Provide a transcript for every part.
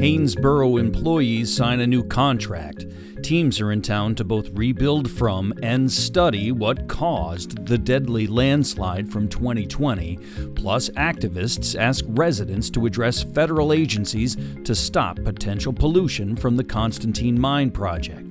Haines Borough employees sign a new contract. Teams are in town to both rebuild from and study what caused the deadly landslide from 2020. Plus, activists ask residents to address federal agencies to stop potential pollution from the Constantine Mine project.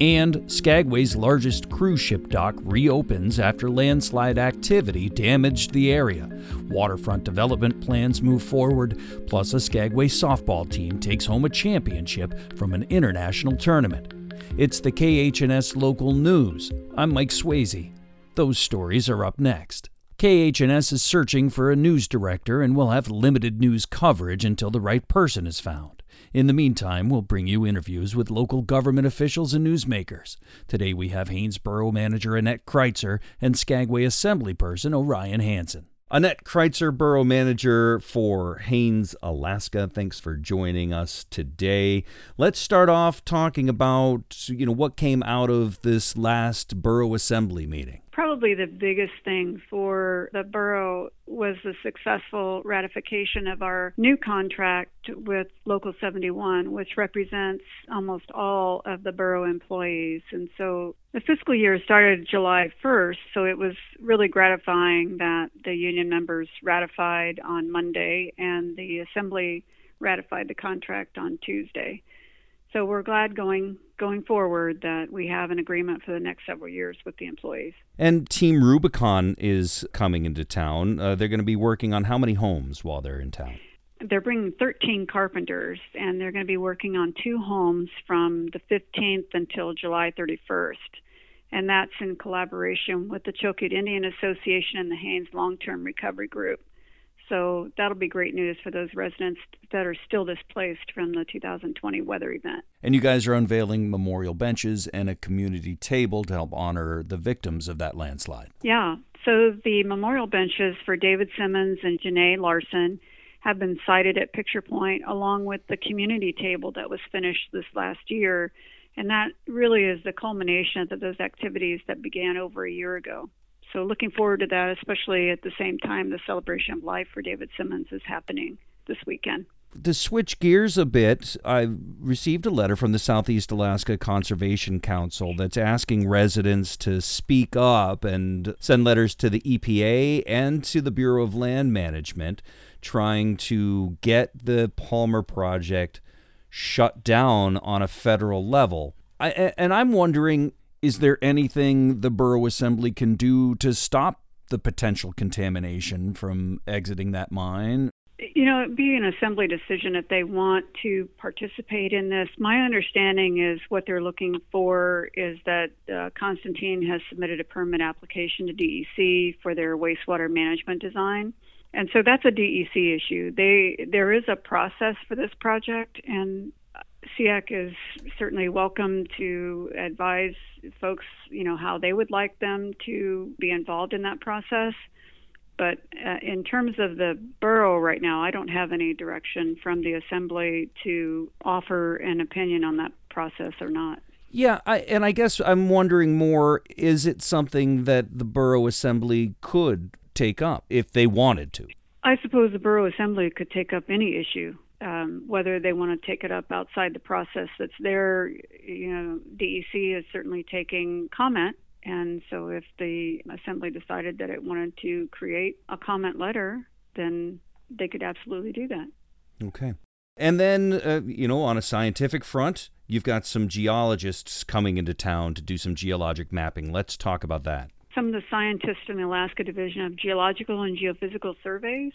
And Skagway's largest cruise ship dock reopens after landslide activity damaged the area. Waterfront development plans move forward, plus, a Skagway softball team takes home a championship from an international tournament. It's the KHNS local news. I'm Mike Swayze. Those stories are up next. KHNS is searching for a news director and will have limited news coverage until the right person is found. In the meantime, we'll bring you interviews with local government officials and newsmakers. Today we have Haines Borough manager Annette Kreitzer and Skagway Assembly person Orion Hansen. Annette Kreitzer, Borough Manager for Haines, Alaska. Thanks for joining us today. Let's start off talking about, you know, what came out of this last Borough Assembly meeting probably the biggest thing for the borough was the successful ratification of our new contract with Local 71, which represents almost all of the borough employees. And so the fiscal year started July 1st, so it was really gratifying that the union members ratified on Monday and the assembly ratified the contract on Tuesday. So we're glad going going forward that we have an agreement for the next several years with the employees. And Team Rubicon is coming into town. Uh, they're going to be working on how many homes while they're in town? They're bringing 13 carpenters, and they're going to be working on two homes from the 15th until July 31st. And that's in collaboration with the Chilkoot Indian Association and the Haines Long Term Recovery Group. So that'll be great news for those residents that are still displaced from the 2020 weather event. And you guys are unveiling memorial benches and a community table to help honor the victims of that landslide. Yeah. So the memorial benches for David Simmons and Janae Larson have been sited at Picture Point along with the community table that was finished this last year. And that really is the culmination of those activities that began over a year ago. So looking forward to that, especially at the same time the celebration of life for David Simmons is happening this weekend. To switch gears a bit, I received a letter from the Southeast Alaska Conservation Council that's asking residents to speak up and send letters to the EPA and to the Bureau of Land Management trying to get the Palmer project shut down on a federal level. I, and I'm wondering is there anything the borough assembly can do to stop the potential contamination from exiting that mine? You know, it'd be an assembly decision if they want to participate in this. My understanding is what they're looking for is that uh, Constantine has submitted a permit application to DEC for their wastewater management design. And so that's a DEC issue. They there is a process for this project, and SEAC is certainly welcome to advise folks, you know, how they would like them to be involved in that process. But uh, in terms of the borough right now, I don't have any direction from the assembly to offer an opinion on that process or not. Yeah, I, and I guess I'm wondering more is it something that the borough assembly could take up if they wanted to? I suppose the borough assembly could take up any issue um, whether they want to take it up outside the process that's there, you know, DEC is certainly taking comment. And so if the assembly decided that it wanted to create a comment letter, then they could absolutely do that. Okay. And then, uh, you know, on a scientific front, you've got some geologists coming into town to do some geologic mapping. Let's talk about that. Some of the scientists in the Alaska Division of Geological and Geophysical Surveys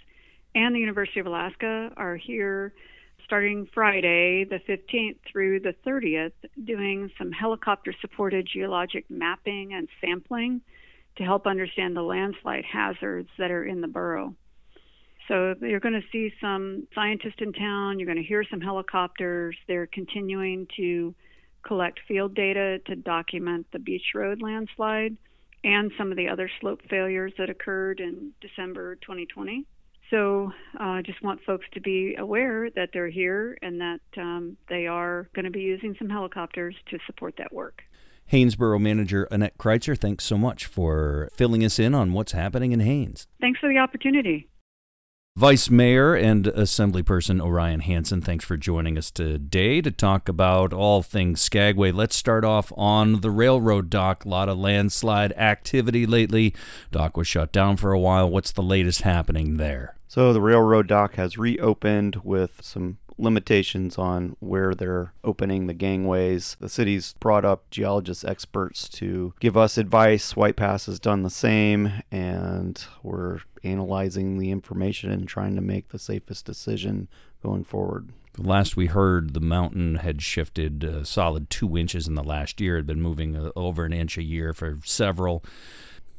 and the University of Alaska are here starting Friday, the 15th through the 30th, doing some helicopter supported geologic mapping and sampling to help understand the landslide hazards that are in the borough. So you're going to see some scientists in town, you're going to hear some helicopters. They're continuing to collect field data to document the Beach Road landslide and some of the other slope failures that occurred in December 2020. So I uh, just want folks to be aware that they're here and that um, they are going to be using some helicopters to support that work. Haines Borough manager Annette Kreitzer, thanks so much for filling us in on what's happening in Haines. Thanks for the opportunity. Vice Mayor and Assemblyperson Orion Hanson, thanks for joining us today to talk about all things Skagway. Let's start off on the railroad dock. A lot of landslide activity lately. Dock was shut down for a while. What's the latest happening there? So the railroad dock has reopened with some limitations on where they're opening the gangways. The city's brought up geologist experts to give us advice. White Pass has done the same, and we're analyzing the information and trying to make the safest decision going forward. Last we heard, the mountain had shifted a solid two inches in the last year. It had been moving uh, over an inch a year for several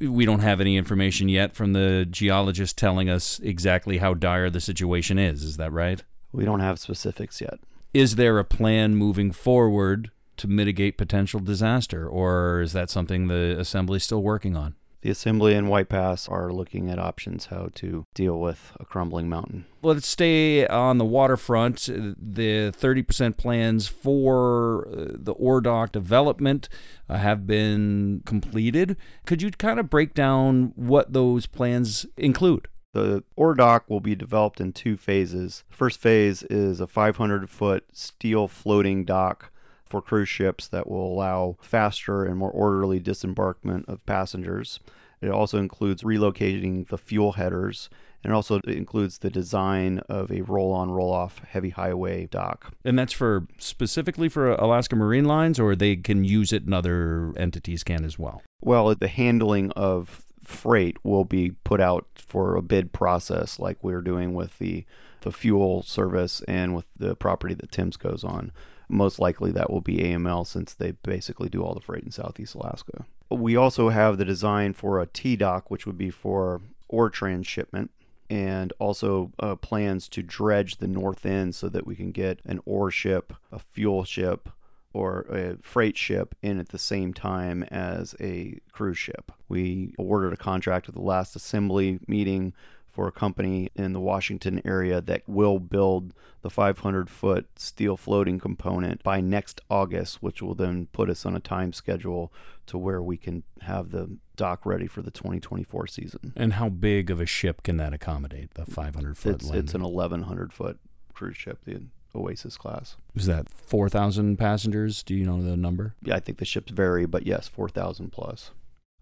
we don't have any information yet from the geologist telling us exactly how dire the situation is. Is that right? We don't have specifics yet. Is there a plan moving forward to mitigate potential disaster, or is that something the assembly is still working on? The Assembly and White Pass are looking at options how to deal with a crumbling mountain. Let's stay on the waterfront. The 30% plans for uh, the ore dock development uh, have been completed. Could you kind of break down what those plans include? The ore dock will be developed in two phases. First phase is a 500 foot steel floating dock for cruise ships that will allow faster and more orderly disembarkment of passengers. It also includes relocating the fuel headers and it also includes the design of a roll on roll off heavy highway dock. And that's for specifically for Alaska Marine Lines or they can use it and other entities can as well? Well, the handling of freight will be put out for a bid process like we're doing with the the fuel service and with the property that Tim's goes on. Most likely that will be AML since they basically do all the freight in Southeast Alaska. We also have the design for a T dock, which would be for ore transshipment, and also uh, plans to dredge the north end so that we can get an ore ship, a fuel ship, or a freight ship in at the same time as a cruise ship. We ordered a contract at the last assembly meeting for a company in the Washington area that will build the 500 foot steel floating component by next August, which will then put us on a time schedule to where we can have the dock ready for the 2024 season. And how big of a ship can that accommodate? The 500 foot? It's, it's an 1100 foot cruise ship. The Oasis class. Is that 4,000 passengers? Do you know the number? Yeah, I think the ships vary, but yes, 4,000 plus.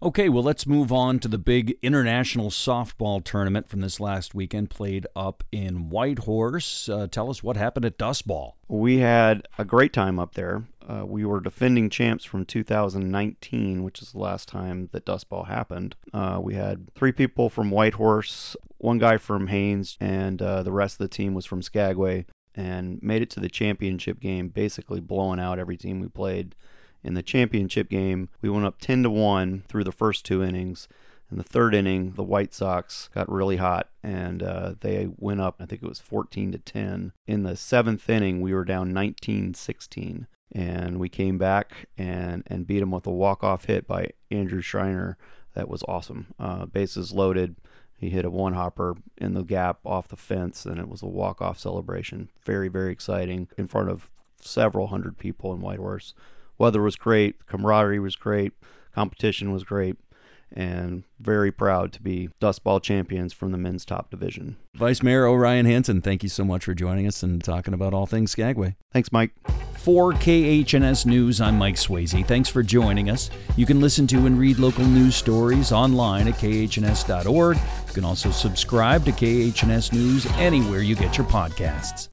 Okay, well, let's move on to the big international softball tournament from this last weekend, played up in Whitehorse. Uh, tell us what happened at Dust Ball. We had a great time up there. Uh, we were defending champs from 2019, which is the last time that Dust Ball happened. Uh, we had three people from Whitehorse, one guy from Haines, and uh, the rest of the team was from Skagway and made it to the championship game, basically blowing out every team we played. In the championship game, we went up 10 to 1 through the first two innings. In the third inning, the White Sox got really hot and uh, they went up, I think it was 14 to 10. In the seventh inning, we were down 19 16. And we came back and, and beat them with a walk off hit by Andrew Schreiner. That was awesome. Uh, bases loaded he hit a one hopper in the gap off the fence, and it was a walk off celebration. Very, very exciting in front of several hundred people in Whitehorse. Weather was great, camaraderie was great, competition was great and very proud to be Dust Ball champions from the men's top division. Vice Mayor Orion Hanson, thank you so much for joining us and talking about all things Skagway. Thanks, Mike. For KHNS News, I'm Mike Swayze. Thanks for joining us. You can listen to and read local news stories online at khns.org. You can also subscribe to KHNS News anywhere you get your podcasts.